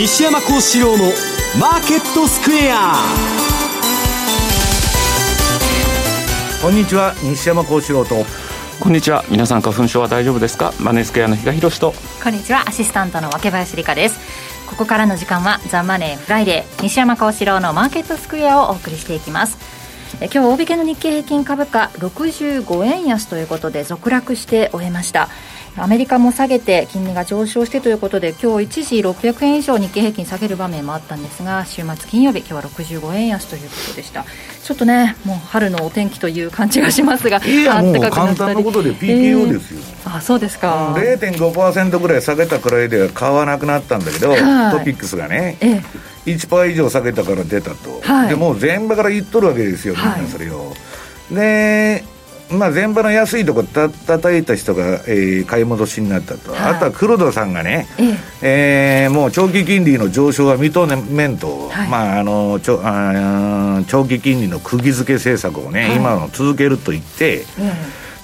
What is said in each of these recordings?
西山孝四郎のマーケットスクエア。こんにちは西山孝四郎と。こんにちは皆さん花粉症は大丈夫ですか？マネースクエアの比嘉宏と。こんにちはアシスタントの若林理香です。ここからの時間はザ・マネーフライデー西山孝四郎のマーケットスクエアをお送りしていきます。え今日大引けの日経平均株価65円安ということで続落して終えましたアメリカも下げて金利が上昇してということで今日一時600円以上日経平均下げる場面もあったんですが週末金曜日今日は65円安ということでした。ちょっとねもう春のお天気という感じがしますがいやもう簡単なことで PKO ですよ、えー、あそうですか。0.5%ぐらい下げたくらいでは買わなくなったんだけど、はい、トピックスがね、えー、1%以上下げたから出たと、はい、でもう全場から言っとるわけですよみんなそれを、はい、でまあ、前場の安いとこた叩いた人が、えー、買い戻しになったと、はい、あとは黒田さんがね、ええ。ー、もう長期金利の上昇は認めんと、はい、まあ、あのちょあ長期金利の釘付け政策をね、はい、今の続けると言って、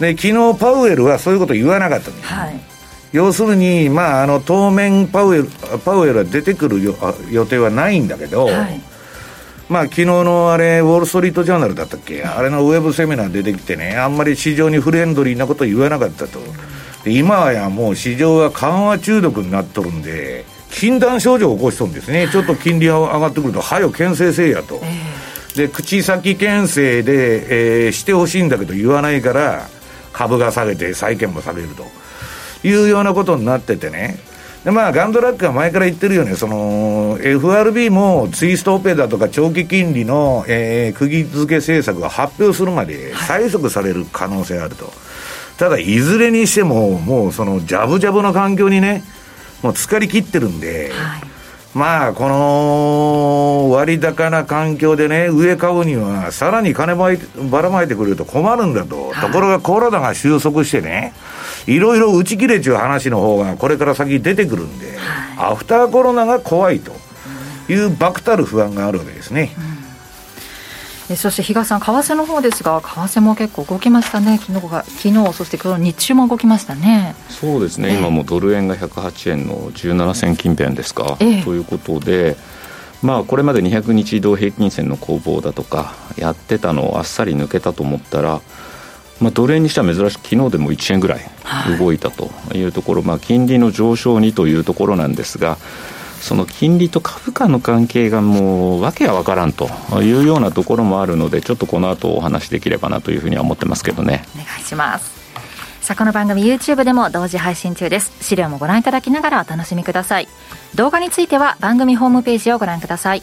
で昨日パウエルはそういうこと言わなかったんです、はい、要するに、まあ、あの当面パウエルパウエルは出てくる予定はないんだけど、はいまあ昨日のあれ、ウォール・ストリート・ジャーナルだったっけ、あれのウェブセミナー出てきてね、あんまり市場にフレンドリーなこと言わなかったと、今はやもう市場は緩和中毒になっとるんで、禁断症状を起こしとるんですね、ちょっと金利が上がってくると、はよ、牽制せいやと、で口先牽制で、えー、してほしいんだけど言わないから、株が下げて、債券も下げると。いうようなことになっててね。でまあ、ガンドラックは前から言ってるよね、その FRB もツイストオペだとか長期金利の、えー、釘付け政策が発表するまで催促される可能性あると、はい、ただ、いずれにしても、もうそのジャブジャブの環境にね、もう疲れ切ってるんで、はい、まあ、この割高な環境でね、上買うには、さらに金ばらまいてくれると困るんだと、はい、ところがコロナが収束してね、いろいろ打ち切れちゅう話の方がこれから先出てくるんで、はい、アフターコロナが怖いという爆たる不安があるわけですね。うん、そして比嘉さん、為替の方ですが、為替も結構動きましたね、昨日が昨日そして今日日中も動きましたね。そうですね、えー、今もドル円が108円の17銭近辺ですか、えー、ということで、まあ、これまで200日移動平均線の攻防だとか、やってたのをあっさり抜けたと思ったら、まあ、ドル円にしては珍しく昨日でも1円ぐらい動いたというところ、はい、まあ、金利の上昇にというところなんですがその金利と株価の関係がもうわけがわからんというようなところもあるのでちょっとこの後お話できればなというふうには思ってますけどね。お願いします。さあこの番組 YouTube でも同時配信中です。資料もご覧いただきながらお楽しみください。動画については番組ホームページをご覧ください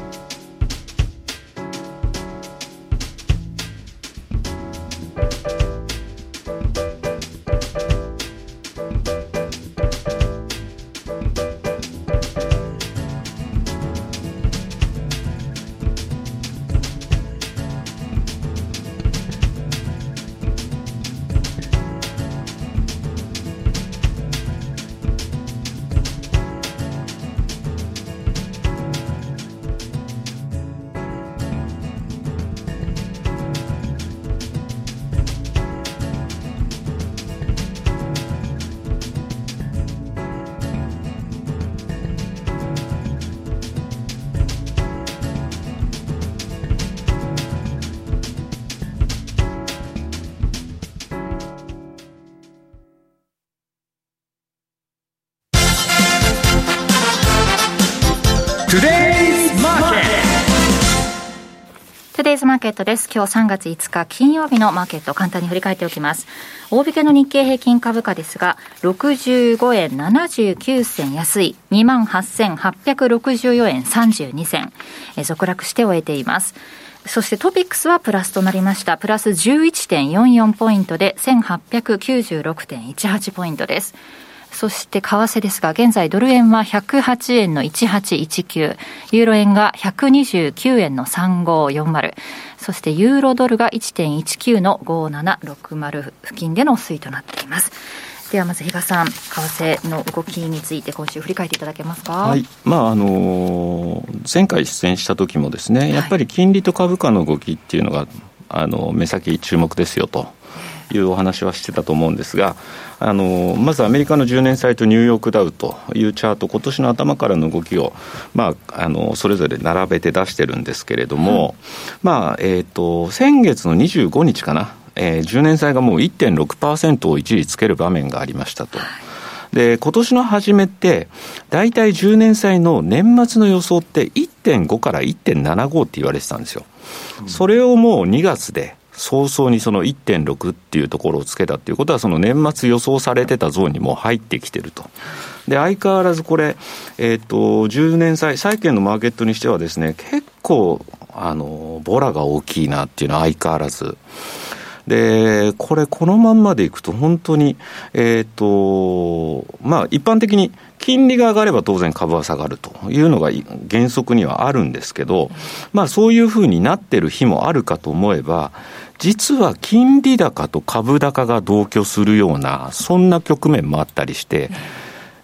マーケットです。今日3月5日金曜日のマーケット簡単に振り返っておきます。大引けの日経平均株価ですが、65円79銭安い、28,864円32銭、続落して終えています。そしてトピックスはプラスとなりました。プラス11.44ポイントで1896.18ポイントです。そして為替ですが、現在ドル円は108円の1819、ユーロ円が129円の3540、そしてユーロドルが1.19の5760付近での推移となっています。ではまず比嘉さん、為替の動きについて今週振り返っていただけますか？はい、まああの前回出演した時もですね、やっぱり金利と株価の動きっていうのがあの目先注目ですよと。いうお話はしてたと思うんですが、あのまずアメリカの10年債とニューヨークダウというチャート、今年の頭からの動きを、まあ、あのそれぞれ並べて出してるんですけれども、まあえーと先月の25日かな、えー、10年債がもう1.6%を一時つける場面がありましたと。で、今年の初めって、大体10年債の年末の予想って1.5から1.75って言われてたんですよ。それをもう2月で、早々にその1.6っていうところをつけたっていうことは、その年末予想されてたゾーンにも入ってきてると。で、相変わらずこれ、えっ、と、10年債、債券のマーケットにしてはですね、結構、あの、ボラが大きいなっていうのは相変わらず。で、これ、このまんまでいくと、本当に、えっ、ー、と、まあ、一般的に金利が上がれば当然株は下がるというのが原則にはあるんですけど、まあ、そういうふうになってる日もあるかと思えば、実は金利高と株高が同居するような、そんな局面もあったりして、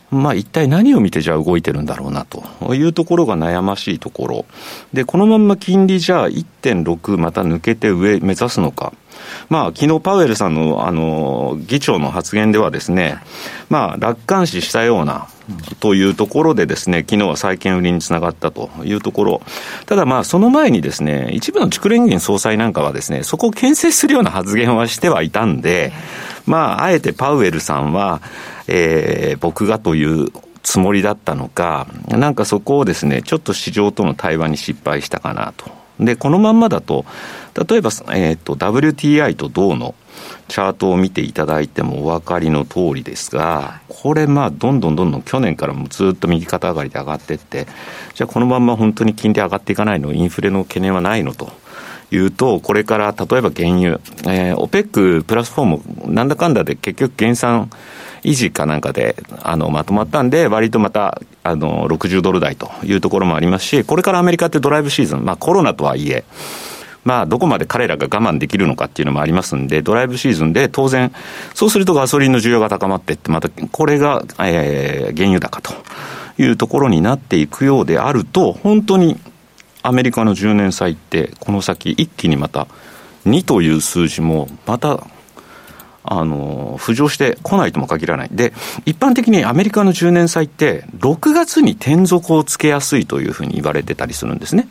まあ一体何を見てじゃあ動いてるんだろうなというところが悩ましいところ。で、このまんま金利じゃあ1.6また抜けて上目指すのか。まあ、昨日パウエルさんの、あの、議長の発言ではですね、まあ、楽観視したような、というところでですね、昨日は債券売りにつながったというところ。ただまあ、その前にですね、一部の地区連銀総裁なんかはですね、そこを牽制するような発言はしてはいたんで、まあ、あえてパウエルさんは、えー、僕がというつもりだったのか、なんかそこをですね、ちょっと市場との対話に失敗したかなと。で、このまんまだと、例えば、えっ、ー、と、WTI と銅のチャートを見ていただいてもお分かりの通りですが、これ、まあ、どんどんどんどん去年からもずっと右肩上がりで上がっていって、じゃあこのまんま本当に金利上がっていかないの、インフレの懸念はないのと。いうと、これから例えば原油、えー、OPEC プラス4もなんだかんだで結局減産維持かなんかであのまとまったんで、割とまたあの60ドル台というところもありますし、これからアメリカってドライブシーズン、まあコロナとはいえ、まあ、どこまで彼らが我慢できるのかっていうのもありますんで、ドライブシーズンで当然、そうするとガソリンの需要が高まっていって、またこれが、えー、原油高というところになっていくようであると、本当にアメリカの10年債って、この先一気にまた2という数字もまたあの、浮上してこないとも限らない。で、一般的にアメリカの10年債って、6月に転属をつけやすいというふうに言われてたりするんですね。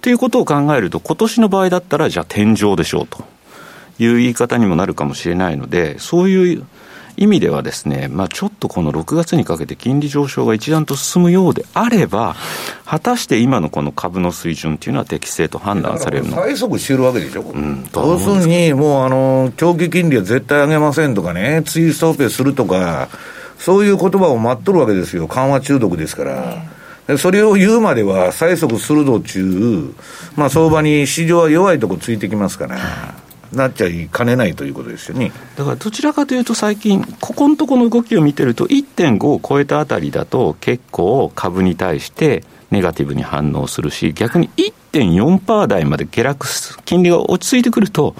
ということを考えると、今年の場合だったら、じゃあ天井でしょうという言い方にもなるかもしれないので、そういう意味ではですね、まあ、ちょっとこの6月にかけて金利上昇が一段と進むようであれば、果たして今のこの株の水準っていうのは適正と判断されるの催促してるわけでしょ、うん、要するに、もうあの長期金利は絶対上げませんとかね、ツイストオペするとか、そういう言葉を待っとるわけですよ、緩和中毒ですから。それを言うまでは催促する道中、まあ、相場に市場は弱いとこついてきますから。なっちゃいかねないということですよねだからどちらかというと、最近、ここのとこの動きを見てると、1.5を超えたあたりだと、結構株に対してネガティブに反応するし、逆に1.4%台まで下落す、金利が落ち着いてくると、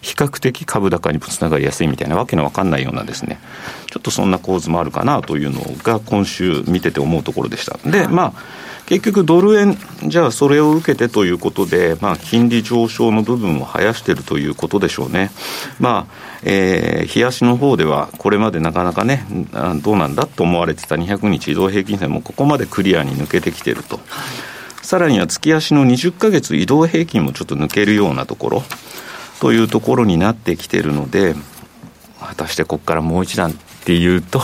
比較的株高につながりやすいみたいなわけのわかんないようなですね、ちょっとそんな構図もあるかなというのが今週見てて思うところでした。で、まあ、結局ドル円、じゃあそれを受けてということで、まあ、金利上昇の部分を生やしているということでしょうね。まあ、えー、冷やしの方では、これまでなかなかね、どうなんだと思われてた200日移動平均線もここまでクリアに抜けてきてると。さらには月足の20か月移動平均もちょっと抜けるようなところ。というところになってきてるので、果たしてここからもう一段っていうと、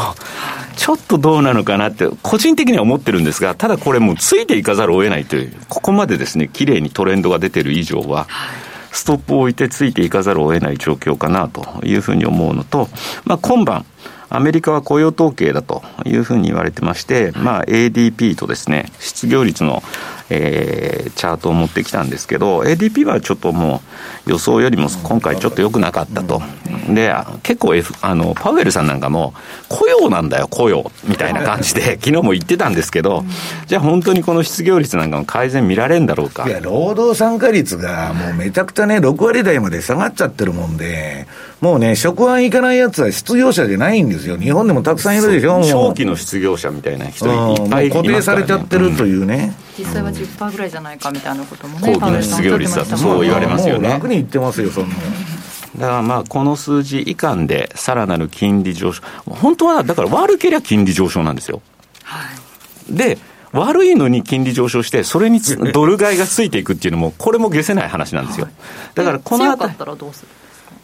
ちょっとどうなのかなって、個人的には思ってるんですが、ただこれもうついていかざるを得ないという、ここまでですね、綺麗にトレンドが出てる以上は、ストップを置いてついていかざるを得ない状況かなというふうに思うのと、まあ、今晩、アメリカは雇用統計だというふうに言われてまして、まあ、ADP とですね、失業率の、えー、チャートを持ってきたんですけど、ADP はちょっともう予想よりも今回ちょっと良くなかったと。で、結構、F、あの、パウエルさんなんかも、雇用なんだよ、雇用、みたいな感じで、昨日も言ってたんですけど、じゃあ本当にこの失業率なんかも改善見られるんだろうか。いや、労働参加率がもうめちゃくちゃね、6割台まで下がっちゃってるもんで、もうね、職案行かないやつは失業者じゃないんですよ。日本でもたくさんいるでしょ、長期の失業者みたいな人いっぱいい固定されちゃってるというね。実際は10%ぐらいじゃないかみたいなこともね、後期の失業率だとそう言われますよね。楽に言ってますよ、そんな。だからまあこの数字以下でさらなる金利上昇、本当はだから悪ければ金利上昇なんですよ。はい、で、悪いのに金利上昇して、それにドル買いがついていくっていうのも、これも消せない話なんですよ。だからこの強かったらどうする？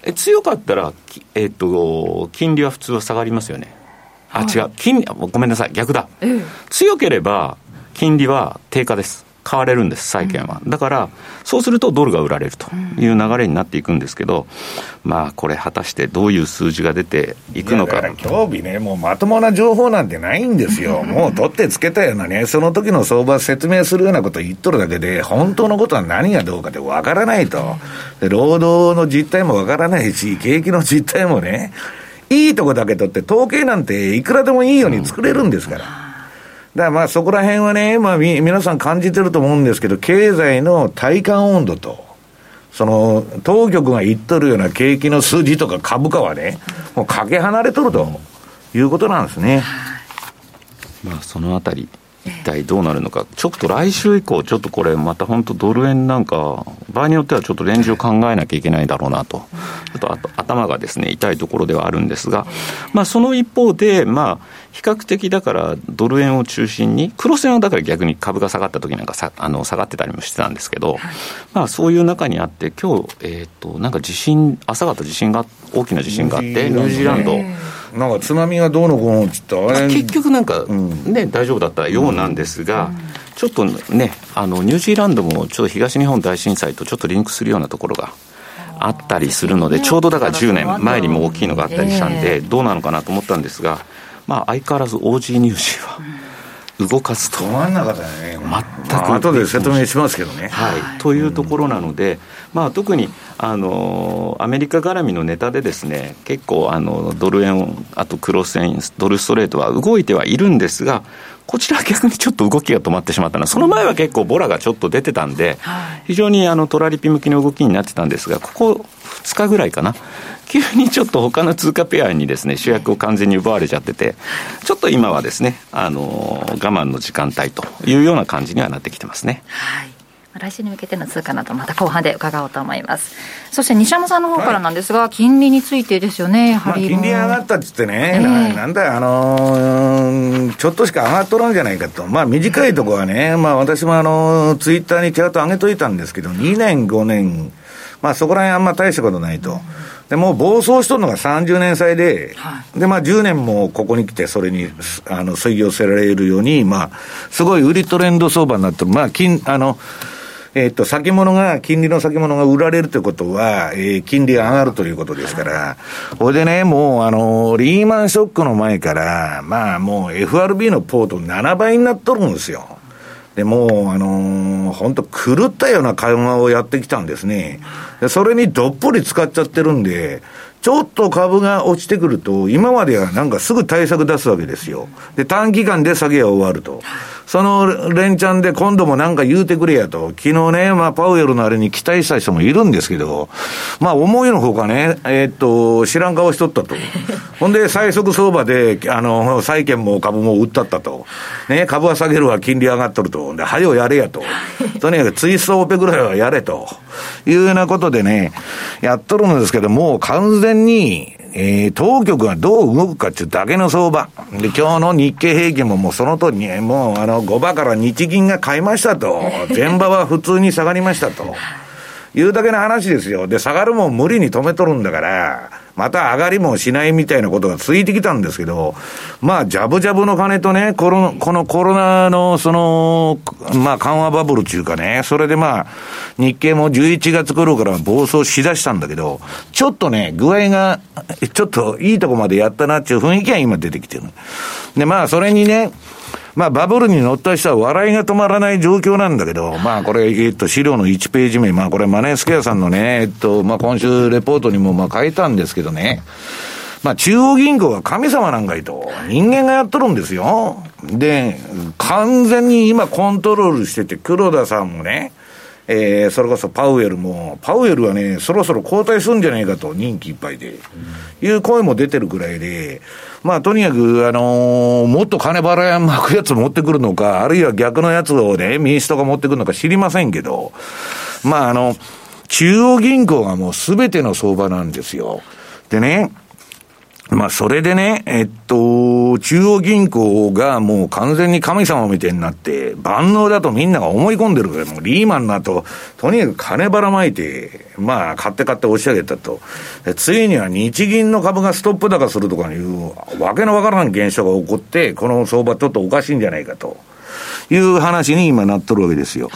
え強かったら、えっと、金利は普通は下がりますよね。あ、違う。金、ごめんなさい。逆だ。強ければ、金利は低下です。買われるんです、債券は。だから、そうするとドルが売られるという流れになっていくんですけど、まあ、これ、果たしてどういう数字が出ていくのか。か今日日ね、もうまともな情報なんてないんですよ。もう取ってつけたようなね、その時の相場説明するようなこと言っとるだけで、本当のことは何がどうかってわからないと。で、労働の実態もわからないし、景気の実態もね、いいとこだけ取って、統計なんていくらでもいいように作れるんですから。だからまあそこら辺はね、まあ、皆さん感じてると思うんですけど、経済の体感温度と、その当局が言っとるような景気の数字とか株価はね、もうかけ離れとるということなんですね。まあそのあたり、一体どうなるのか、ちょっと来週以降、ちょっとこれ、また本当、ドル円なんか、場合によってはちょっとレンジを考えなきゃいけないだろうなと、ちょっと頭がですね痛いところではあるんですが、まあ、その一方で、まあ、比較的だからドル円を中心に、黒線はだから逆に株が下がった時なんかさあの下がってたりもしてたんですけど、まあ、そういう中にあって、今日えっ、ー、となんか地震、朝方地震が、大きな地震があって、ニュージーランド。なんか津波がどうのこうのっつった結局なんかね、うん、大丈夫だったようなんですが、うん、ちょっとね、あのニュージーランドもちょっと東日本大震災とちょっとリンクするようなところがあったりするので、ちょうどだから10年前にも大きいのがあったりしたんで、どうなのかなと思ったんですが、まあ、相変わらず OG 入試は。動かすと。止まんなかったね。全く。まあ、後で説明しますけどね。はい。というところなので、まあ、特に、あの、アメリカ絡みのネタでですね、結構、あの、ドル円、あとクロス円、ドルストレートは動いてはいるんですが、こちらは逆にちょっと動きが止まってしまったな、その前は結構ボラがちょっと出てたんで、非常にあのトラリピ向きの動きになってたんですが、ここ2日ぐらいかな、急にちょっと他の通貨ペアにですね主役を完全に奪われちゃってて、ちょっと今はですね、あの我慢の時間帯というような感じにはなってきてますね。はい来週に向けての通貨などまた後半で伺おうと思います。そして西山さんの方からなんですが、はい、金利についてですよねやはり、まあ、金利上がったっつってね、えー、なんだあのー、ちょっとしか上がっとらんじゃないかと。まあ短いところはね、まあ私もあのツイッターにチャート上げといたんですけど2年5年まあそこら辺あんま大したことないと、でもう暴走しとるのが30年債で、はい、でまあ10年もここに来て、それにあの水行せられるように、まあ、すごい売りトレンド相場になってる、まあ金あのえっ、と、先物が、金利の先物が売られるということは、えー、金利が上がるということですから、これでね、もう、あの、リーマンショックの前から、まあ、もう FRB のポート7倍になっとるんですよ。でもう、あのー、本当狂ったような緩和をやってきたんですね。それにどっぷり使っちゃってるんで、ちょっと株が落ちてくると、今まではなんかすぐ対策出すわけですよ。で、短期間で下げは終わると。その連チャンで今度もなんか言うてくれやと。昨日ね、まあ、パウエルのあれに期待した人もいるんですけど、まあ、思いのほかね、えー、っと、知らん顔しとったと。ほんで、最速相場で、あの、債券も株も売ったったと。ね、株は下げるわ、金利上がっとると。で、はよやれやと。とにかくツイストオペぐらいはやれと。いうようなことでね、やっとるんですけど、もう完全に、えー、当局がどう動くかっていうだけの相場。で、今日の日経平均ももうその通りに、もうあの、5場から日銀が買いましたと。前場は普通に下がりましたと。いうだけの話ですよ。で、下がるもん無理に止めとるんだから、また上がりもしないみたいなことが続いてきたんですけど、まあ、ジャブジャブの金とね、コロこのコロナの、その、まあ緩和バブルっていうかね、それでまあ、日経も11月頃から暴走しだしたんだけど、ちょっとね、具合が、ちょっといいとこまでやったなっていう雰囲気が今出てきてる。で、まあ、それにね、まあ、バブルに乗った人は笑いが止まらない状況なんだけど、まあ、これ、えっと、資料の1ページ目、まあ、これ、マネースケアさんのね、えっと、まあ、今週レポートにも、まあ、書いたんですけどね、まあ、中央銀行は神様なんかいと、人間がやっとるんですよ。で、完全に今コントロールしてて、黒田さんもね、えー、それこそパウエルも、パウエルはね、そろそろ交代するんじゃないかと、任期いっぱいで、いう声も出てるぐらいで、まあ、とにかく、あのー、もっと金払い巻くやつ持ってくるのか、あるいは逆のやつをね、民主党が持ってくるのか知りませんけど、まあ、あの、中央銀行がもうすべての相場なんですよ。でね、まあ、それでね、えっと、中央銀行がもう完全に神様みたいになって、万能だとみんなが思い込んでるから、もうリーマンの後、とにかく金ばらまいて、まあ、買って買って押し上げたと。ついには日銀の株がストップ高するとかいう、わけのわからん現象が起こって、この相場ちょっとおかしいんじゃないかと。いう話に今なっとるわけですよ。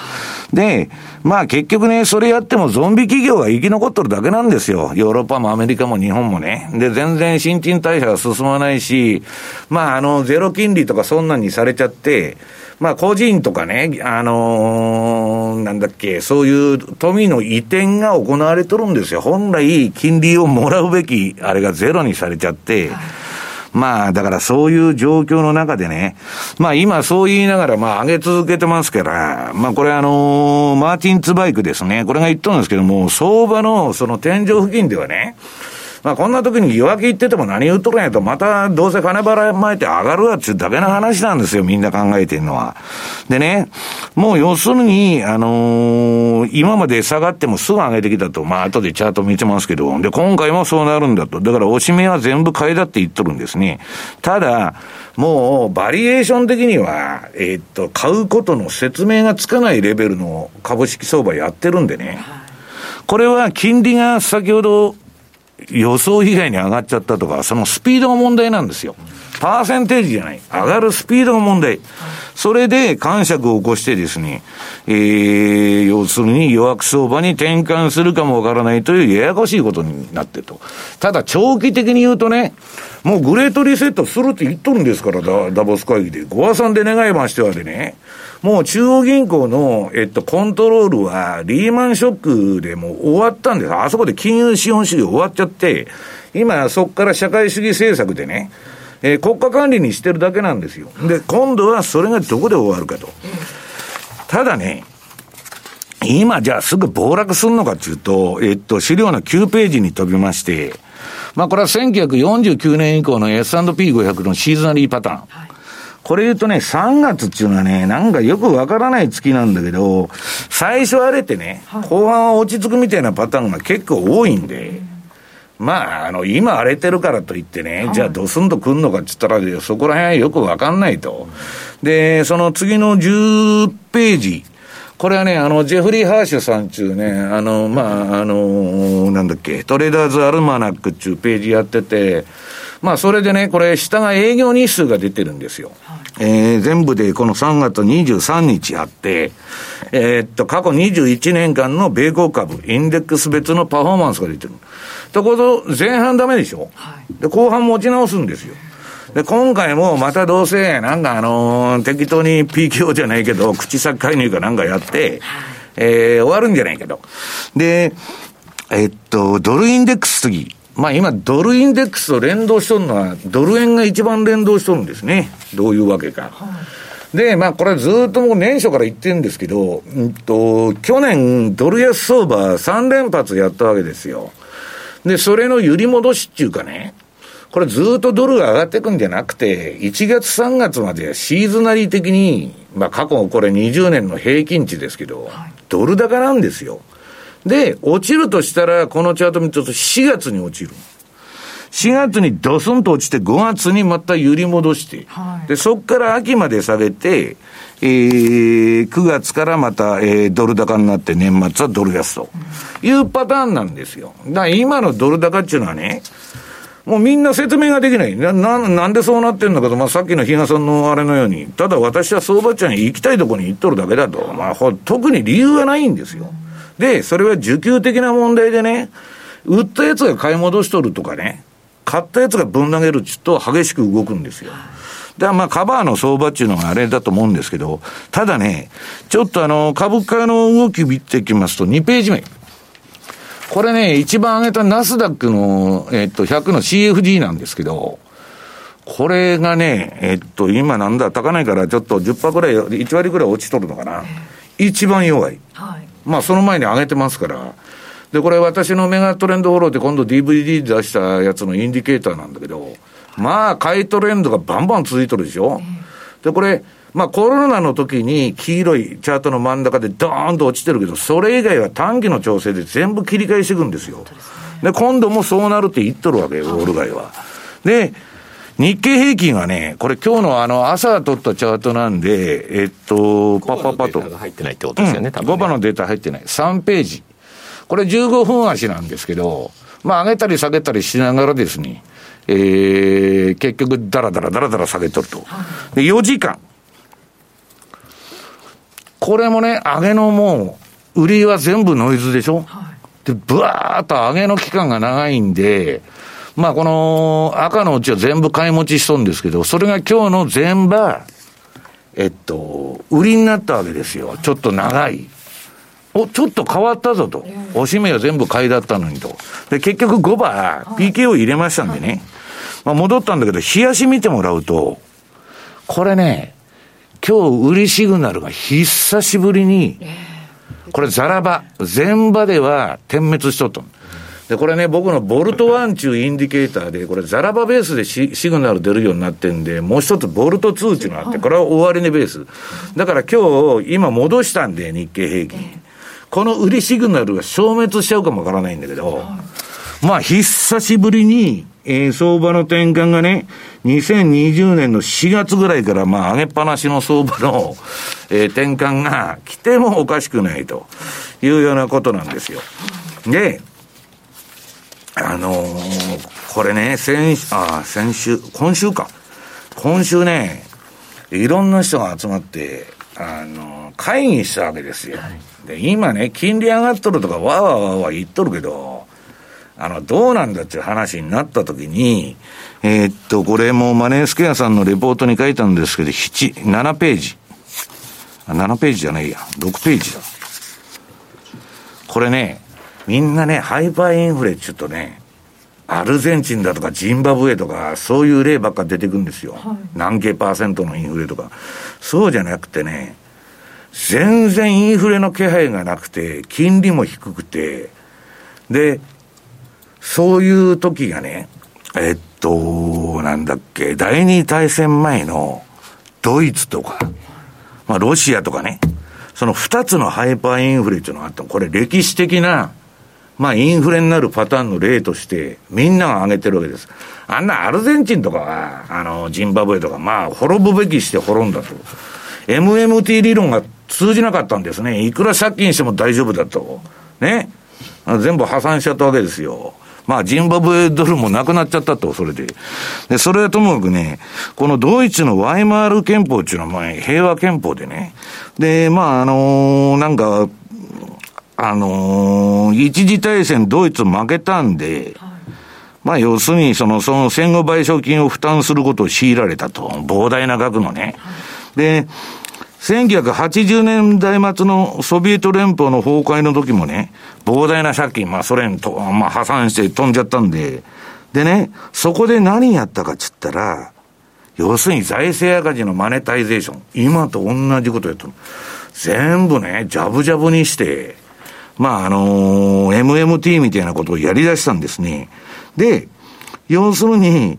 で、まあ結局ね、それやってもゾンビ企業が生き残っとるだけなんですよ。ヨーロッパもアメリカも日本もね。で、全然新陳代謝が進まないし、まああの、ゼロ金利とかそんなんにされちゃって、まあ個人とかね、あのー、なんだっけ、そういう富の移転が行われとるんですよ。本来金利をもらうべき、あれがゼロにされちゃって、はいまあ、だからそういう状況の中でね、まあ今そう言いながら、まあ上げ続けてますから、まあこれあのー、マーティンツバイクですね、これが言ったんですけども、相場のその天井付近ではね、まあこんな時に弱気言ってても何言っとるんやと、またどうせ金払いまいて上がるわっていうだけの話なんですよ、みんな考えてるのは。でね、もう要するに、あのー、今まで下がってもすぐ上げてきたと、まあ後でチャート見てますけど、で、今回もそうなるんだと。だからおしめは全部買いだって言っとるんですね。ただ、もう、バリエーション的には、えー、っと、買うことの説明がつかないレベルの株式相場やってるんでね。これは金利が先ほど予想以外に上がっちゃったとか、そのスピードの問題なんですよ。パーセンテージじゃない。上がるスピードの問題。それで感触を起こしてですね、えー、要するに弱く相場に転換するかもわからないというややこしいことになってと。ただ長期的に言うとね、もうグレートリセットするって言っとるんですから、ダダボス会議で。ご破産で願いましてはでね、もう中央銀行の、えっと、コントロールは、リーマンショックでも終わったんです。あそこで金融資本主義終わっちゃって、今そこから社会主義政策でね、えー、国家管理にしてるだけなんですよ。で、今度はそれがどこで終わるかと。ただね、今じゃあすぐ暴落するのかっていうと、えっと、資料の9ページに飛びまして、まあこれは1949年以降の S&P500 のシーズナリーパターン。はいこれ言うとね、3月っていうのはね、なんかよくわからない月なんだけど、最初荒れてね、後半は落ち着くみたいなパターンが結構多いんで、まあ、あの、今荒れてるからといってね、じゃあドスンと来んのかって言ったら、そこら辺はよくわかんないと。で、その次の10ページ。これはね、あの、ジェフリー・ハーシュさんちゅうね、あの、まあ、あの、なんだっけ、トレーダーズ・アルマナックっちゅうページやってて、まあ、それでね、これ、下が営業日数が出てるんですよ。はい、えー、全部でこの3月23日あって、えー、っと、過去21年間の米国株、インデックス別のパフォーマンスが出てる。ところ、前半ダメでしょ、はい、で、後半持ち直すんですよ。で、今回もまたどうせ、なんかあのー、適当に PKO じゃないけど、口先介入かなんかやって、えー、終わるんじゃないけど。で、えっと、ドルインデックス次。まあ今、ドルインデックスと連動しとるのは、ドル円が一番連動しとるんですね。どういうわけか。で、まあこれずっともう年初から言ってるんですけど、うんと、去年ドル安相場3連発やったわけですよ。で、それの揺り戻しっていうかね、これずっとドルが上がっていくんじゃなくて、1月3月までシーズナリー的に、まあ過去これ20年の平均値ですけど、ドル高なんですよ。で、落ちるとしたら、このチャート見ると4月に落ちる。4月にドスンと落ちて、5月にまた揺り戻して、はい、で、そこから秋まで下げて、えー、9月からまた、えー、ドル高になって年末はドル安というパターンなんですよ。だから今のドル高っていうのはね、もうみんな説明ができない。な、ななんでそうなってんのかと、まあ、さっきの比嘉さんのあれのように、ただ私は相場ちゃんに行きたいところに行っとるだけだと。まあ、特に理由はないんですよ。で、それは需給的な問題でね、売ったやつが買い戻しとるとかね、買ったやつがぶん投げるっちと激しく動くんですよ。だからまあカバーの相場っていうのがあれだと思うんですけど、ただね、ちょっとあの、株価の動き見ていきますと、2ページ目。これね、一番上げたナスダックの、えっと、100の CFD なんですけど、これがね、えっと、今なんだ、高ないからちょっと10%ぐらい、1割ぐらい落ちとるのかな。一番弱い。はい。まあ、その前に上げてますから。で、これ私のメガトレンドフォローって今度 DVD 出したやつのインディケーターなんだけど、まあ、買いトレンドがバンバン続いてるでしょ。で、これ、まあコロナの時に黄色いチャートの真ん中でドーンと落ちてるけど、それ以外は短期の調整で全部切り返していくんですよ。で、今度もそうなるって言っとるわけよ、オール街は。で、日経平均はね、これ今日のあの朝取ったチャートなんで、えっと、パパパと。5入ってないってことですよね、うん、多分、ね。5番のデータ入ってない。3ページ。これ15分足なんですけど、まあ上げたり下げたりしながらですね、えー、結局ダラダラダラダラ下げとると。で、4時間。これもね、上げのもう、売りは全部ノイズでしょ、はい、で、ブワーっと上げの期間が長いんで、まあこの赤のうちは全部買い持ちしとんですけど、それが今日の全場、えっと、売りになったわけですよ。ちょっと長い。お、ちょっと変わったぞと。おしめは全部買いだったのにと。で、結局5番、PK を入れましたんでね。まあ戻ったんだけど、冷やし見てもらうと、これね、今日売りシグナルが久しぶりに、これザラバ、前場では点滅しとったで、これね、僕のボルト1中インディケーターで、これザラバベースでシシグナル出るようになってんで、もう一つボルト2っていうのがあって、これは終値ベース。だから今日、今戻したんで、日経平均。この売りシグナルが消滅しちゃうかもわからないんだけど、まあ、久しぶりに、えー、相場の転換がね、2020年の4月ぐらいから、まあ、上げっぱなしの相場の、えー、転換が来てもおかしくないというようなことなんですよ。で、あのー、これね、先、あ、先週、今週か。今週ね、いろんな人が集まって、あのー、会議したわけですよ。で、今ね、金利上がっとるとか、わーわーわーわー言っとるけど、あの、どうなんだっていう話になったときに、えー、っと、これもマネースクエアさんのレポートに書いたんですけど、7、7ページ。あ、7ページじゃないや。6ページだ。これね、みんなね、ハイパーインフレちょっとね、アルゼンチンだとかジンバブエとか、そういう例ばっか出てくるんですよ。はい、何系パーセントのインフレとか。そうじゃなくてね、全然インフレの気配がなくて、金利も低くて、で、そういう時がね、えっと、なんだっけ、第二大戦前のドイツとか、まあロシアとかね、その二つのハイパーインフレっていうのがあったこれ歴史的な、まあインフレになるパターンの例として、みんなが挙げてるわけです。あんなアルゼンチンとかは、あの、ジンバブエとか、まあ滅ぶべきして滅んだと。MMT 理論が通じなかったんですね。いくら借金しても大丈夫だと。ね。全部破産しちゃったわけですよ。まあ、ジンバブエドルもなくなっちゃったと、それで。で、それはともかくね、このドイツのワイマール憲法っていうのは、まあ、平和憲法でね。で、まあ、あのー、なんか、あのー、一次大戦ドイツ負けたんで、まあ、要するに、その、その戦後賠償金を負担することを強いられたと。膨大な額のね。で、1980年代末のソビエト連邦の崩壊の時もね、膨大な借金、まあソ連と、まあ破産して飛んじゃったんで、でね、そこで何やったかっつったら、要するに財政赤字のマネタイゼーション。今と同じことやったの。全部ね、ジャブジャブにして、まああのー、MMT みたいなことをやり出したんですね。で、要するに、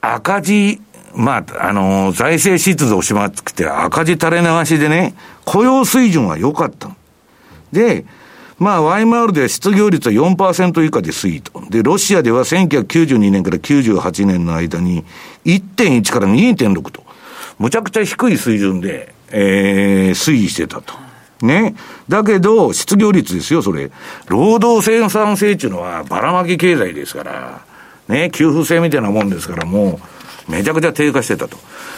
赤字まあ、あのー、財政出動しまくって赤字垂れ流しでね、雇用水準は良かった。で、まあ、ワイマールでは失業率は4%以下で推移と。で、ロシアでは1992年から98年の間に1.1から2.6と。むちゃくちゃ低い水準で、えー、推移してたと。ね。だけど、失業率ですよ、それ。労働生産性っていうのはばらまき経済ですから。ね、給付制みたいなもんですから、もう、めちゃくちゃ低下してたと。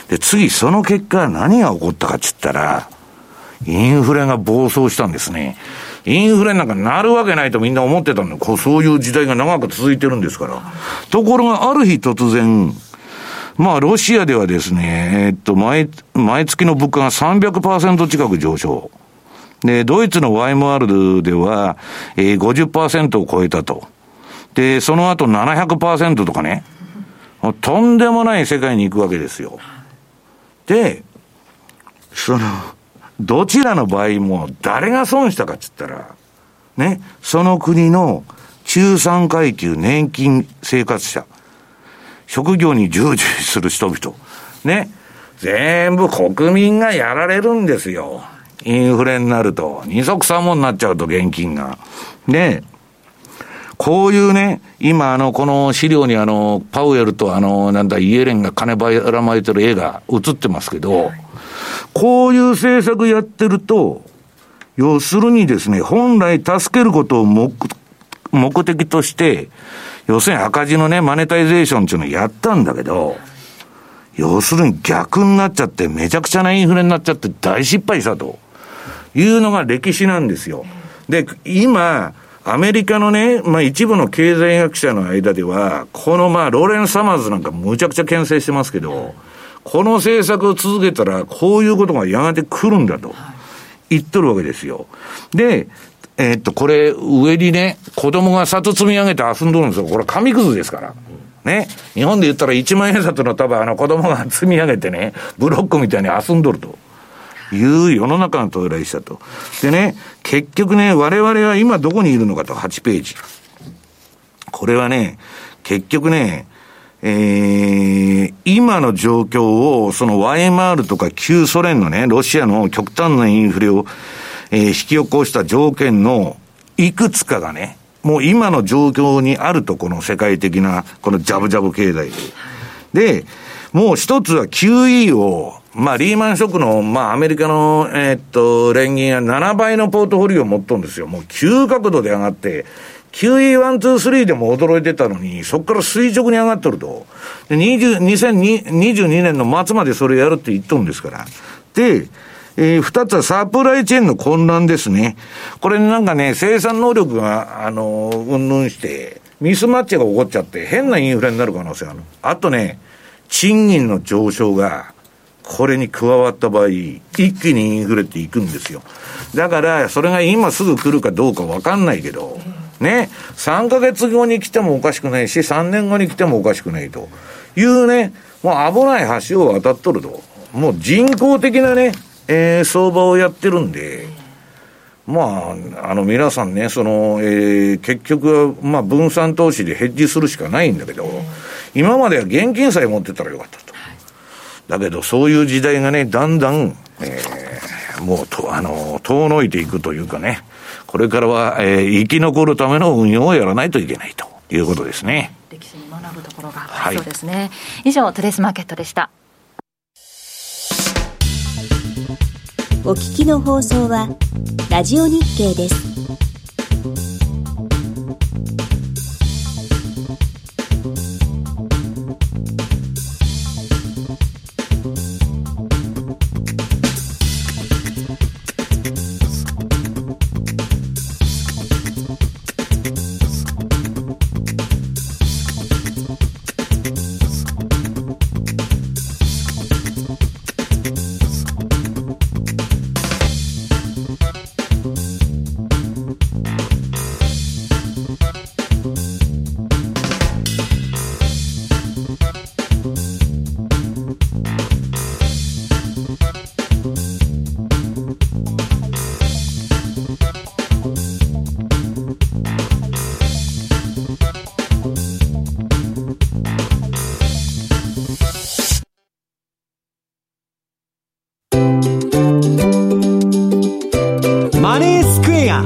で、次、その結果、何が起こったかっつったら、インフレが暴走したんですね。インフレなんかなるわけないとみんな思ってたんだこうそういう時代が長く続いてるんですから。ところが、ある日突然、まあ、ロシアではですね、えっと、毎、毎月の物価が300%近く上昇。で、ドイツのワイムワールドでは、えー、50%を超えたと。で、その後700%とかね、とんでもない世界に行くわけですよ。で、その、どちらの場合も誰が損したかっつったら、ね、その国の中産階級年金生活者、職業に従事する人々、ね、全部国民がやられるんですよ。インフレになると、二足三本になっちゃうと現金が。で、こういうね、今あの、この資料にあの、パウエルとあの、なんだ、イエレンが金ばらまいてる絵が映ってますけど、こういう政策やってると、要するにですね、本来助けることを目、目的として、要するに赤字のね、マネタイゼーションっていうのをやったんだけど、要するに逆になっちゃって、めちゃくちゃなインフレになっちゃって大失敗したというのが歴史なんですよ。で、今、アメリカのね、まあ一部の経済学者の間では、このまあローレン・サマーズなんかむちゃくちゃ牽制してますけど、この政策を続けたら、こういうことがやがて来るんだと言っとるわけですよ。で、えー、っと、これ、上にね、子供が里積み上げて遊んどるんですよ。これ紙くずですから。ね。日本で言ったら1万円札の多分あの子供が積み上げてね、ブロックみたいに遊んどると。いう世の中が到来したと。でね、結局ね、我々は今どこにいるのかと、8ページ。これはね、結局ね、えー、今の状況を、その YMR とか旧ソ連のね、ロシアの極端なインフレを、えー、引き起こした条件のいくつかがね、もう今の状況にあると、この世界的な、このジャブジャブ経済で。で、もう一つは QE をまあ、リーマンショックの、まあ、アメリカの、えー、っと、連銀は7倍のポートフォリオを持っとんですよ。もう急角度で上がって、QE123 でも驚いてたのに、そこから垂直に上がっとると。で、2022年の末までそれやるって言っとるんですから。で、えー、二つはサプライチェーンの混乱ですね。これなんかね、生産能力が、あの、うんぬんして、ミスマッチが起こっちゃって、変なインフレになる可能性がある。あとね、賃金の上昇が、これに加わった場合、一気にインフレっていくんですよ。だから、それが今すぐ来るかどうかわかんないけど、ね、3ヶ月後に来てもおかしくないし、3年後に来てもおかしくないというね、もう危ない橋を渡っとると。もう人工的なね、えー、相場をやってるんで、まあ、あの皆さんね、その、えー、結局は、まあ分散投資でヘッジするしかないんだけど、今までは現金さえ持ってたらよかったと。だけど、そういう時代がね、だんだん、えー、もうと、あの、遠のいていくというかね、これからは、えー、生き残るための運用をやらないといけないということですね。歴史に学ぶところがありそうですね。はい、以上、トレースマーケットでした。お聞きの放送は、ラジオ日経です。マネースクエア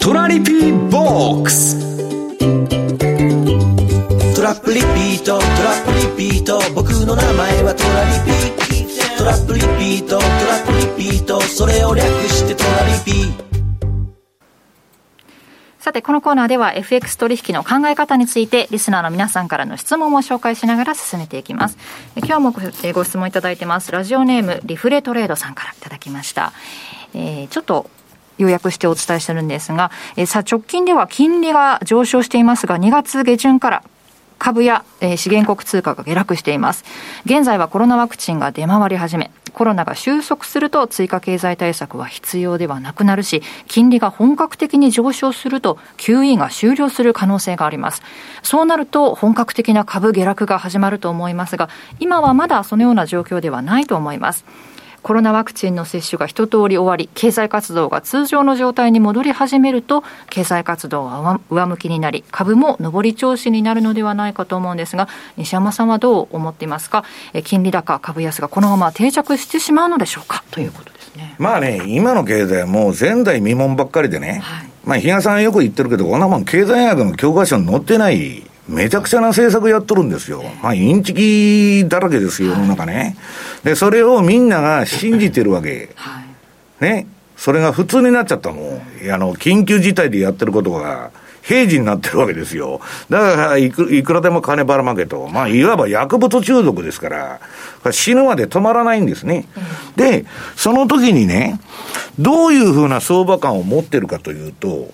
トラリピーボックストラップリピートトラップリピート僕の名前はトラリピトラップリピートトラップリピートそれを略してトラリピさて、このコーナーでは FX 取引の考え方について、リスナーの皆さんからの質問を紹介しながら進めていきます。今日もご質問いただいてます。ラジオネーム、リフレトレードさんからいただきました。えー、ちょっと要約してお伝えしてるんですが、え、さあ直近では金利が上昇していますが、2月下旬から株や、え、資源国通貨が下落しています。現在はコロナワクチンが出回り始め、コロナが収束すると追加経済対策は必要ではなくなるし、金利が本格的に上昇すると QE が終了する可能性があります。そうなると本格的な株下落が始まると思いますが、今はまだそのような状況ではないと思います。コロナワクチンの接種が一通り終わり、経済活動が通常の状態に戻り始めると、経済活動は上向きになり、株も上り調子になるのではないかと思うんですが、西山さんはどう思っていますか、え金利高、株安がこのまま定着してしまうのでしょうか？ということですね。まあね、今の経済はもう前代未聞ばっかりでね、はい、まあ、比嘉さんよく言ってるけど、こんなもん経済学の教科書に載ってない。めちゃくちゃな政策やっとるんですよ。まあ、インチキだらけですよ、世の中ね。で、それをみんなが信じてるわけ。ね。それが普通になっちゃったもん。あの、緊急事態でやってることが、平時になってるわけですよ。だからいく、いくらでも金ばらまけと。まあ、いわば薬物中毒ですから、死ぬまで止まらないんですね。で、その時にね、どういうふうな相場感を持ってるかというと、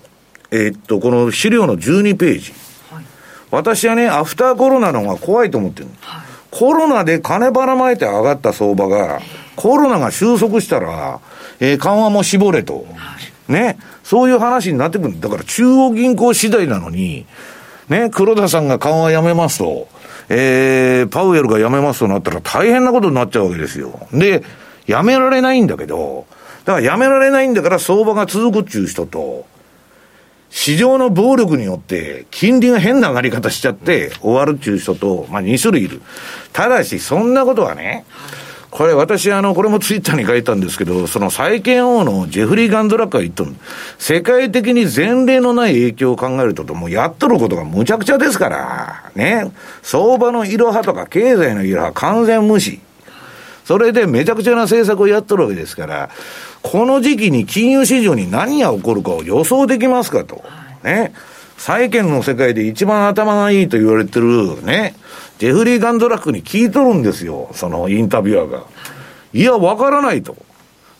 えー、っと、この資料の12ページ。私はね、アフターコロナの方が怖いと思ってる、はい、コロナで金ばらまいて上がった相場が、コロナが収束したら、えー、緩和も絞れと、はい、ね、そういう話になってくる。だから中央銀行次第なのに、ね、黒田さんが緩和やめますと、えー、パウエルがやめますとなったら大変なことになっちゃうわけですよ。で、やめられないんだけど、だからやめられないんだから相場が続くっていう人と、市場の暴力によって、金利が変な上がり方しちゃって終わるっていう人と、まあ2種類いる。ただし、そんなことはね、これ私あの、これもツイッターに書いたんですけど、その債券王のジェフリー・ガンドラックが言っとる。世界的に前例のない影響を考えると、もうやっとることがむちゃくちゃですから、ね。相場のいろはとか経済のいろは完全無視。それでめちゃくちゃな政策をやっとるわけですから、この時期に金融市場に何が起こるかを予想できますかと。ね。債券の世界で一番頭がいいと言われてるね、ジェフリー・ガンドラックに聞いとるんですよ、そのインタビュアーが。いや、わからないと。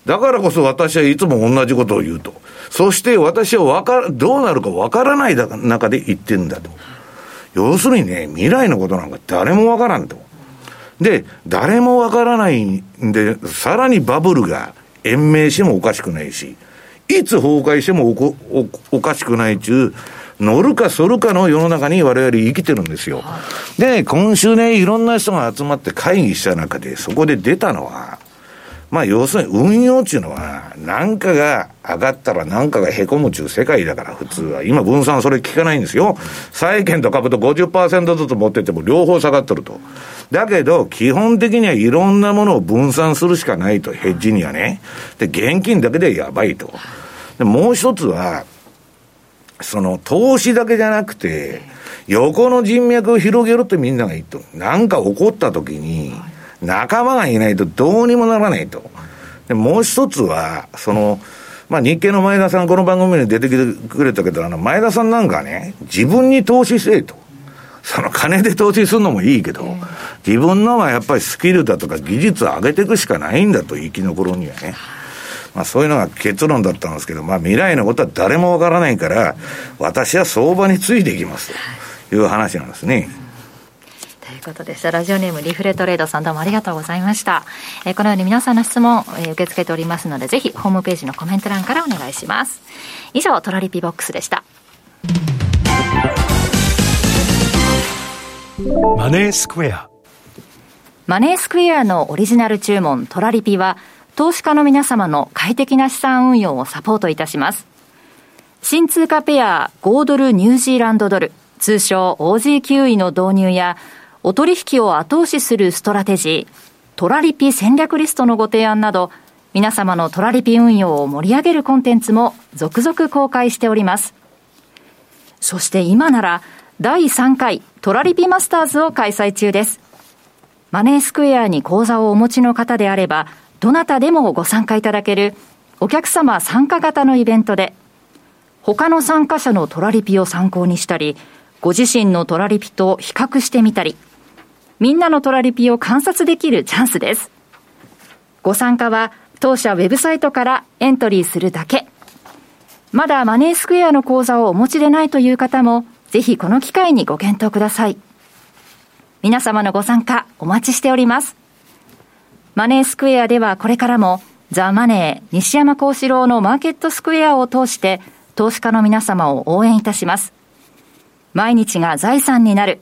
だからこそ私はいつも同じことを言うと。そして私はわか、どうなるかわからない中で言ってんだと。要するにね、未来のことなんか誰もわからんと。で、誰もわからないんで、さらにバブルが延命してもおかしくないし、いつ崩壊してもおこおおかしくないちゅう、乗るか反るかの世の中に我々生きてるんですよ。で、今週ね、いろんな人が集まって会議した中で、そこで出たのは、まあ要するに運用っていうのは、なんかが上がったらなんかが凹むっちゅう世界だから普通は。今分散それ聞かないんですよ。債券と株と50%ずつ持ってても両方下がってると。だけど、基本的にはいろんなものを分散するしかないと、ヘッジにはね。で、現金だけでやばいと。で、もう一つは、その投資だけじゃなくて、横の人脈を広げるってみんなが言ってる。なんか起こった時に、仲間がいないとどうにもならないと。で、もう一つは、その、まあ日経の前田さん、この番組に出てきてくれたけど、あの、前田さんなんかね、自分に投資せえと。その金で投資するのもいいけど、自分のはやっぱりスキルだとか技術を上げていくしかないんだと、生き残るにはね。まあそういうのが結論だったんですけど、まあ未来のことは誰もわからないから、私は相場についていきますという話なんですね。ということでした。ラジオネームリフレトレードさんどうもありがとうございました。えー、このように皆さんの質問、えー、受け付けておりますので、ぜひホームページのコメント欄からお願いします。以上、トラリピボックスでした。マネースクエア。マネースクエアのオリジナル注文トラリピは、投資家の皆様の快適な資産運用をサポートいたします。新通貨ペア豪ドルニュージーランドドル、通称 OG9 位の導入や、お取引を後押しするストラテジー、トラリピ戦略リストのご提案など、皆様のトラリピ運用を盛り上げるコンテンツも続々公開しております。そして今なら、第3回トラリピマスターズを開催中です。マネースクエアに口座をお持ちの方であれば、どなたでもご参加いただけるお客様参加型のイベントで、他の参加者のトラリピを参考にしたり、ご自身のトラリピと比較してみたり、みんなのトラリピを観察できるチャンスです。ご参加は当社ウェブサイトからエントリーするだけ。まだマネースクエアの口座をお持ちでないという方も、ぜひこの機会にご検討ください。皆様のご参加お待ちしております。マネースクエアではこれからもザ・マネー西山幸四郎のマーケットスクエアを通して投資家の皆様を応援いたします。毎日が財産になる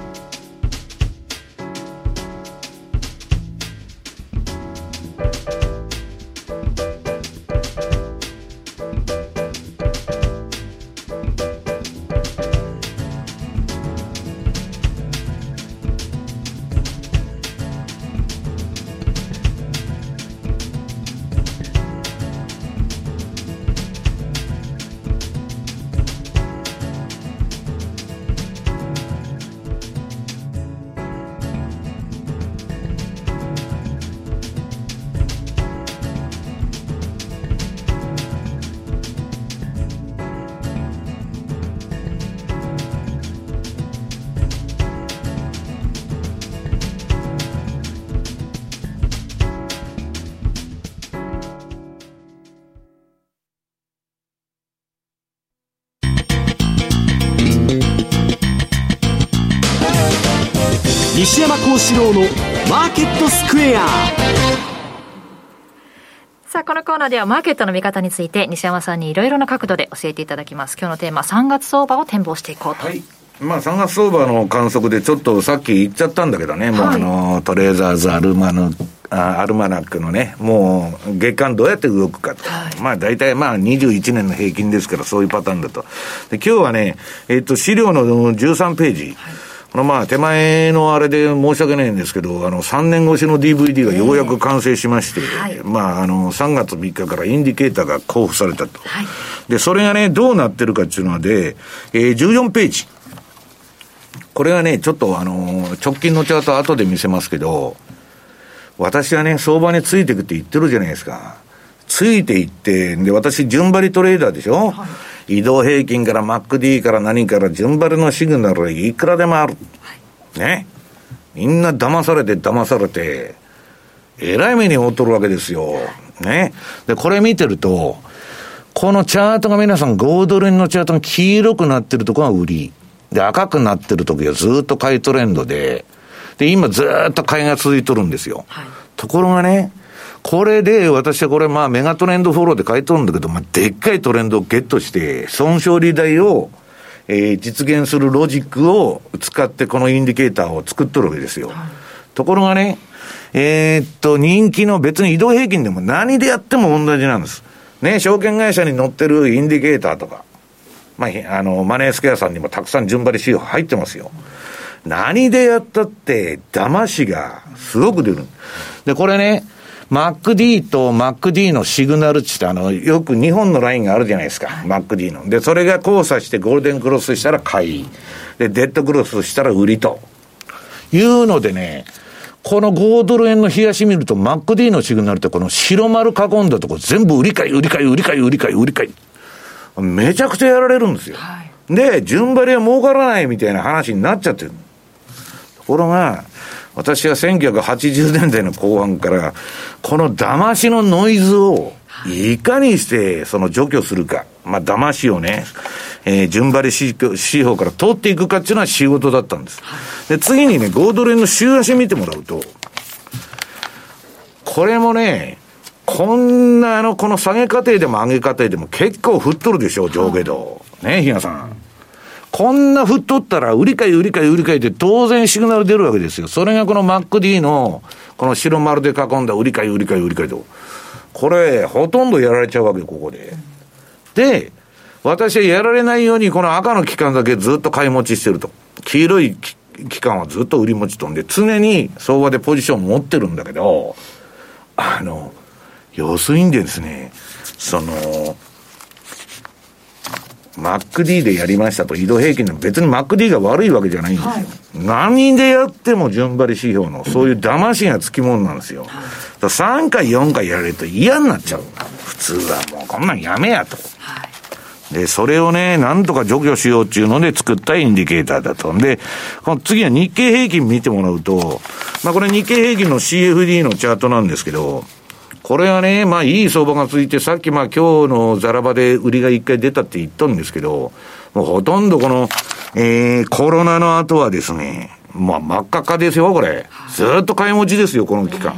西山幸四郎のマーケットスクエアさあ、このコーナーではマーケットの見方について西山さんにいろいろな角度で教えていただきます。今日のテーマ、3月相場を展望していこうと。はいまあ、3月相場の観測でちょっとさっき言っちゃったんだけどね、もうあの、トレーザーズアルマの、アルマナックのね、もう月間どうやって動くかと。はい、まあ大体まあ21年の平均ですからそういうパターンだと。で今日はね、えっ、と資料の13ページ。はいこのまあ手前のあれで申し訳ないんですけど、あの3年越しの DVD がようやく完成しまして、えーはい、まああの3月3日からインディケーターが交付されたと。はい、で、それがね、どうなってるかっていうのはで、えー、14ページ。これはね、ちょっとあの、直近のチャート後で見せますけど、私はね、相場についていくって言ってるじゃないですか。ついていって、で、私、順張りトレーダーでしょ、はい移動平均から MacD から何から順張りのシグナルいくらでもある。ね。みんな騙されて騙されて、えらい目に遭っとるわけですよ。ね。で、これ見てると、このチャートが皆さん5ドル円のチャートが黄色くなってるところが売り。で、赤くなってる時はずっと買いトレンドで、で、今ずっと買いが続いとるんですよ。はい、ところがね、これで、私はこれ、まあ、メガトレンドフォローで書いとるんだけど、まあ、でっかいトレンドをゲットして、損傷利台を、えー、実現するロジックを使って、このインディケーターを作っとるわけですよ。はい、ところがね、えー、っと、人気の別に移動平均でも何でやっても同じなんです。ね、証券会社に載ってるインディケーターとか、まあ、あの、マネースクエアさんにもたくさん順張り指標入ってますよ。何でやったって、騙しがすごく出る。で、これね、MacD と MacD のシグナル値ってあの、よく2本のラインがあるじゃないですか。MacD の。で、それが交差してゴールデンクロスしたら買い。で、デッドクロスしたら売りと。いうのでね、この5ドル円の冷やし見ると MacD のシグナルってこの白丸囲んだとこ全部売り買い、売り買い、売り買い、売り買い、売り買い。めちゃくちゃやられるんですよ。はい、で、順張りは儲からないみたいな話になっちゃってる。ところが、私は1980年代の後半から、この騙しのノイズを、いかにしてその除去するか。まあ、騙しをね、えー、順張り指標から通っていくかっていうのは仕事だったんです。で、次にね、5ドル円の週足見てもらうと、これもね、こんなあの、この下げ過程でも上げ過程でも結構振っとるでしょう、上下動。ね、比嘉さん。こんな振っとったら、売り買い、売り買い、売り買いって当然シグナル出るわけですよ。それがこの MacD の、この白丸で囲んだ売り買い、売り買い、売り買いと。これ、ほとんどやられちゃうわけ、ここで。で、私はやられないように、この赤の期間だけずっと買い持ちしてると。黄色い期間はずっと売り持ちとんで、常に相場でポジション持ってるんだけど、あの、要するにですね、その、MacD でやりましたと、移動平均の別に MacD が悪いわけじゃないんですよ。はい、何でやっても順張り指標の、そういう騙しがつきもんなんですよ。はい、3回、4回やられると嫌になっちゃう。普通はもうこんなんやめやと。はい、で、それをね、なんとか除去しようっていうので作ったインディケーターだと。で、この次は日経平均見てもらうと、まあこれ日経平均の CFD のチャートなんですけど、これはね、まあいい相場が続いて、さっきまあ今日のザラバで売りが一回出たって言ったんですけど、もうほとんどこの、えー、コロナの後はですね、まあ真っ赤っかですよ、これ。ずっと買い持ちですよ、この期間。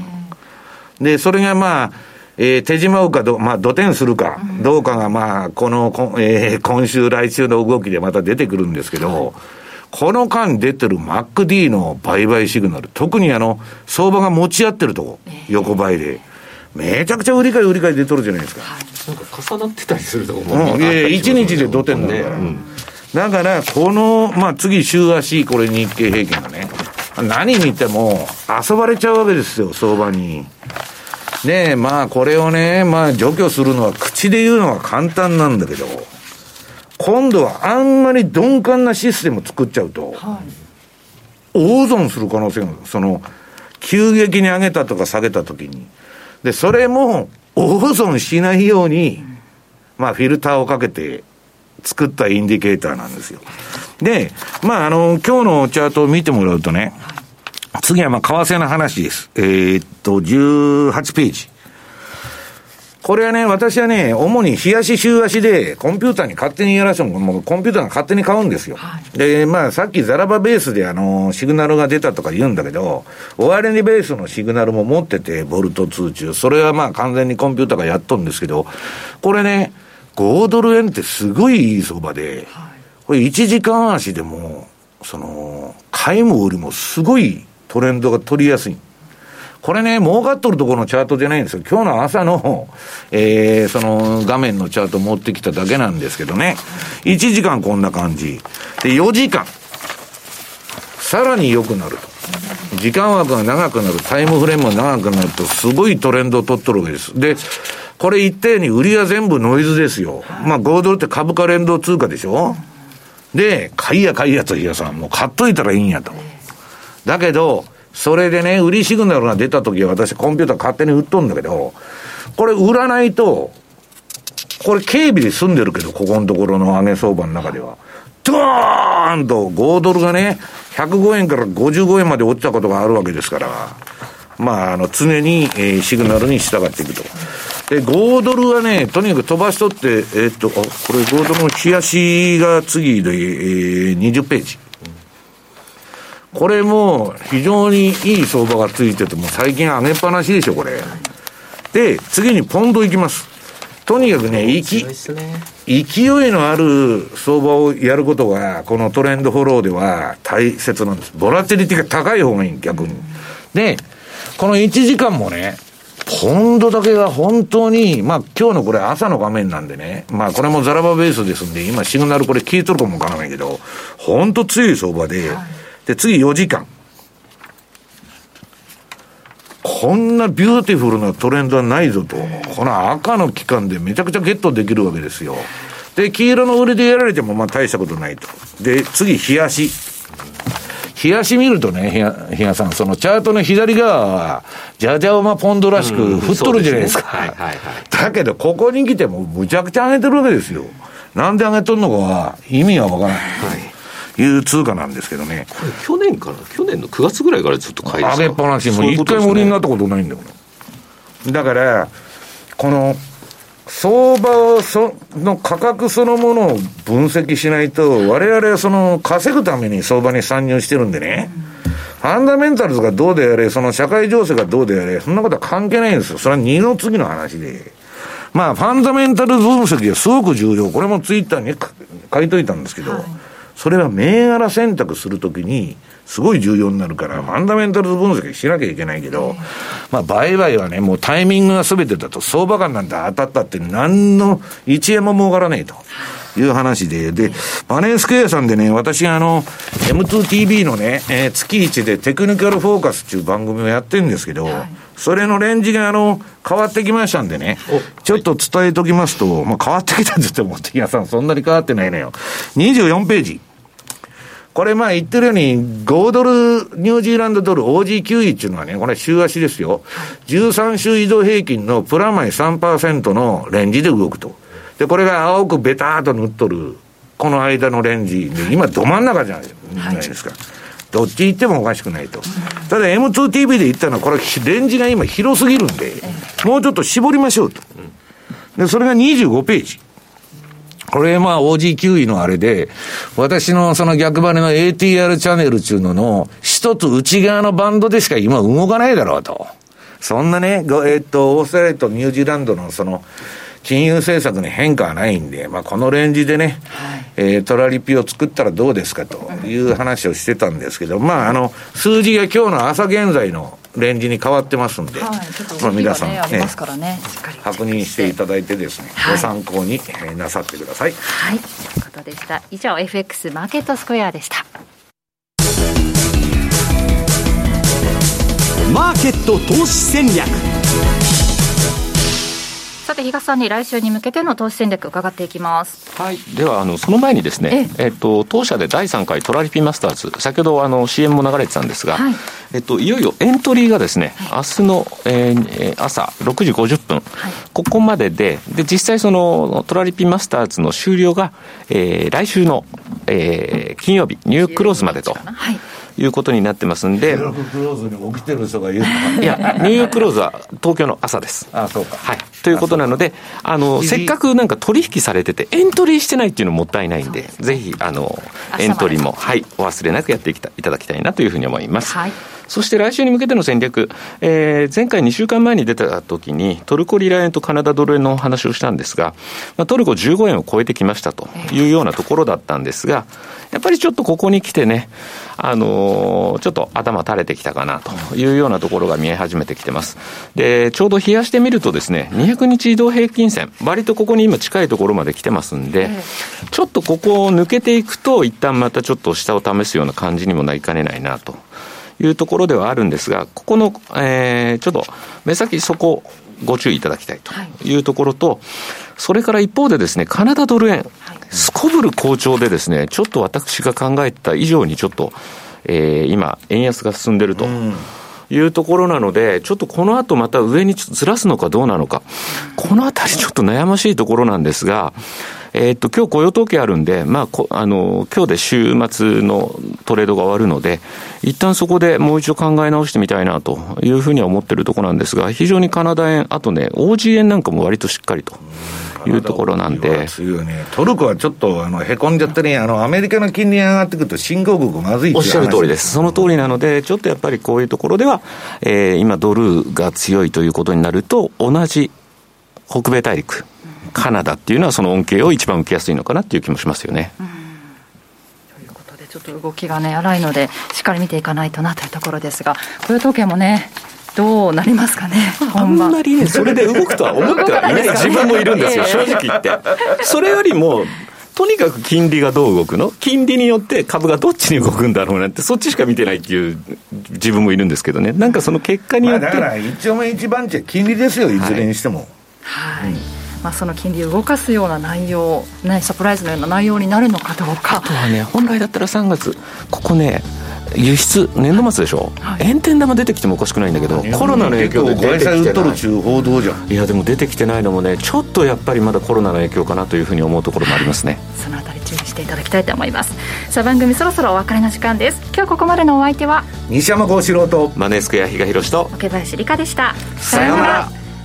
で、それがまあ、えー、手締まうかど、まあ、土点するか、どうかが、まあ、この、えー、今週、来週の動きでまた出てくるんですけど、この間出てる MacD の売買シグナル、特にあの、相場が持ち合ってるとこ、横ばいで。めちゃくちゃ売り買い売り買い出とるじゃないですか。なんか重なってたりするとこも、うん、いやいや、1日で土点なんだから。ねうん、だから、この、まあ次週足、これ日経平均がね、何見ても遊ばれちゃうわけですよ、相場に。ねえ、まあこれをね、まあ除去するのは口で言うのは簡単なんだけど、今度はあんまり鈍感なシステム作っちゃうと、はい、大損する可能性が。その、急激に上げたとか下げたときに。で、それも大損しないように、まあ、フィルターをかけて作ったインディケーターなんですよ。で、まあ、あの、今日のチャートを見てもらうとね、次はまあ、為替の話です。えー、っと、18ページ。これはね、私はね、主に日足週足で、コンピューターに勝手にやらせても、もうコンピューターが勝手に買うんですよ。はい、で、まあ、さっきザラバベースであの、シグナルが出たとか言うんだけど、終値ベースのシグナルも持ってて、ボルト通中。それはまあ、完全にコンピューターがやっとるんですけど、これね、5ドル円ってすごいいい相場で、これ1時間足でも、その、買いも売りもすごいトレンドが取りやすい。これね、儲かっとるところのチャートじゃないんですよ。今日の朝の、えー、その画面のチャート持ってきただけなんですけどね。1時間こんな感じ。で、4時間。さらに良くなると。時間枠が長くなる、タイムフレームが長くなると、すごいトレンドを取っとるわけです。で、これ言ったように売りは全部ノイズですよ。まあ5ドルって株価連動通貨でしょで、買いや買いやと日やさん、もう買っといたらいいんやと。だけど、それでね、売りシグナルが出た時は私コンピューター勝手に売っとんだけど、これ売らないと、これ警備で済んでるけど、ここのところの上げ相場の中では。ドーンと5ドルがね、105円から55円まで落ちたことがあるわけですから、まあ、あの、常に、えー、シグナルに従っていくと。で、5ドルはね、とにかく飛ばしとって、えー、っと、これ5ドルの冷やしが次で、えー、20ページ。これも非常にいい相場がついてても最近上げっぱなしでしょ、これ。で、次にポンドいきます。とにかくね、勢いのある相場をやることが、このトレンドフォローでは大切なんです。ボラティリティが高い方がいい、逆に。で、この1時間もね、ポンドだけが本当に、まあ今日のこれ朝の画面なんでね、まあこれもザラバベースですんで、今シグナルこれ聞いとるかもわからないけど、本当強い相場で、はいで、次4時間。こんなビューティフルなトレンドはないぞと。この赤の期間でめちゃくちゃゲットできるわけですよ。で、黄色の売りでやられてもまあ大したことないと。で、次、冷やし。冷やし見るとね、冷や、さん、そのチャートの左側は、じゃじゃ馬ポンドらしく振っとるじゃないですか。はいはいはい。だけど、ここに来てもむちゃくちゃ上げてるわけですよ。なんで上げとんのかは意味がわからない。はいいう通貨なんですけどね。これ去年から、去年の9月ぐらいからずっと買い上げっぱなし、もう一回も売りになったことないんだよ。だから、この、相場その価格そのものを分析しないと、我々はその稼ぐために相場に参入してるんでね、ファンダメンタルズがどうであれ、その社会情勢がどうであれ、そんなことは関係ないんですよ。それは二の次の話で。まあ、ファンダメンタル分析はすごく重要。これもツイッターに書いといたんですけど、はいそれは銘柄選択するときに、すごい重要になるから、ファンダメンタルズ分析しなきゃいけないけど、まあ、売買はね、もうタイミングが全てだと、相場感なんて当たったって、何の1円も儲からねえと。いう話で、で、マネースクエアさんでね、私があの、M2TV のね、えー、月1でテクニカルフォーカスっていう番組をやってるんですけど、はいそれのレンジがあの、変わってきましたんでね、ちょっと伝えときますと、まあ、変わってきたって言っても、さんそんなに変わってないのよ。24ページ。これまあ言ってるように、5ドル、ニュージーランドドル OG9 っていうのはね、これ週足ですよ。13週移動平均のプラマイ3%のレンジで動くと。で、これが青くベターと塗っとる、この間のレンジで、今ど真ん中じゃないですか。はいどっち行ってもおかしくないと。ただ M2TV で言ったのは、これ、レンジが今広すぎるんで、もうちょっと絞りましょうと。で、それが25ページ。これまあ OG9 位のあれで、私のその逆張りの ATR チャンネルっていうのの一つ内側のバンドでしか今動かないだろうと。そんなね、えっと、オーストラリアとニュージーランドのその、金融政策に変化はないんで、まあ、このレンジでね、はい、えー、トラリピを作ったらどうですかという話をしてたんですけど、まあ、あの、数字が今日の朝現在のレンジに変わってますんで、はい、まあ、皆さん、ね、ね確認していただいてですね、はい、ご参考に、えなさってください。はい、ということでした。以上、FX マーケットスクエアでした。マーケット投資戦略さて東さんに来週に向けての投資戦略伺っていきます。はい。ではあのその前にですねえっと当社で第3回トラリピマスターズ。先ほどあの CM も流れてたんですが、はい、えっといよいよエントリーがですね、はい、明日の、えー、朝6時50分、はい、ここまででで実際そのトラリピマスターズの終了が、えー、来週の、えー、金曜日ニュークローズまでと。はいいうことになってますんで。ニューヨーククローズに起きてる人がいるいや、ニューヨーククローズは東京の朝です。あそうか。はい。ということなので、あの、せっかくなんか取引されてて、エントリーしてないっていうのもったいないんで、ぜひ、あの、エントリーも、はい、お忘れなくやっていただきたいなというふうに思います。はい。そして来週に向けての戦略、えー、前回2週間前に出た時に、トルコリラ円とカナダドル円の話をしたんですが、まあ、トルコ15円を超えてきましたというようなところだったんですが、やっぱりちょっとここに来てね、あのー、ちょっと頭垂れてきたかなというようなところが見え始めてきてます。で、ちょうど冷やしてみるとですね、200日移動平均線、割とここに今近いところまで来てますんで、ちょっとここを抜けていくと、一旦またちょっと下を試すような感じにもなりかねないなと。いうところではあるんですが、ここの、えー、ちょっと目先そこご注意いただきたいというところと、はい、それから一方でですね、カナダドル円、すこぶる好調でですね、ちょっと私が考えた以上にちょっと、えー、今、円安が進んでると。いうところなので、ちょっとこの後また上にずらすのかどうなのか、このあたりちょっと悩ましいところなんですが、えー、っと、今日雇用統計あるんで、まあ、あの、今日で週末のトレードが終わるので、一旦そこでもう一度考え直してみたいなというふうには思ってるところなんですが、非常にカナダ円、あとね、OG 円なんかも割としっかりと。いうところなんで。トルコはちょっと、あの、へこんじゃってね、あの、アメリカの金利が上がってくると、新興国まずいおっしゃる通りです。その通りなので、ちょっとやっぱりこういうところでは、えー、今ドルが強いということになると、同じ北米大陸、カナダっていうのはその恩恵を一番受けやすいのかなっていう気もしますよね。ということで、ちょっと動きがね、荒いので、しっかり見ていかないとなというところですが、雇用統計もね、どうなりますかね、あんまりね、それで動くとは思ってはいない自分もいるんですよ、正直言って。それよりも、とにかく金利がどう動くの？金利によって株がどっちに動くんだろうなんて、そっちしか見てないっていう自分もいるんですけどね、なんかその結果によって。だから一応目一番地は金利ですよ、いずれにしても。はい、はいまあ、その金利を動かすような内容、ね、サプライズのような内容になるのかどうか。あとはね、本来だったら3月、ここね、輸出、年度末でしょ、はい、炎天玉出てきてもおかしくないんだけど、コロナの影響で出てきてないいや、でも出てきてないのもね、ちょっとやっぱりまだコロナの影響かなというふうに思うところもありますね。そのあたり注意していただきたいと思います。さあ、番組そろそろお別れの時間です。今日ここまでのお相手は、西山幸四郎と、マネースクエア比嘉宏と、桶林理香でした。さようなら。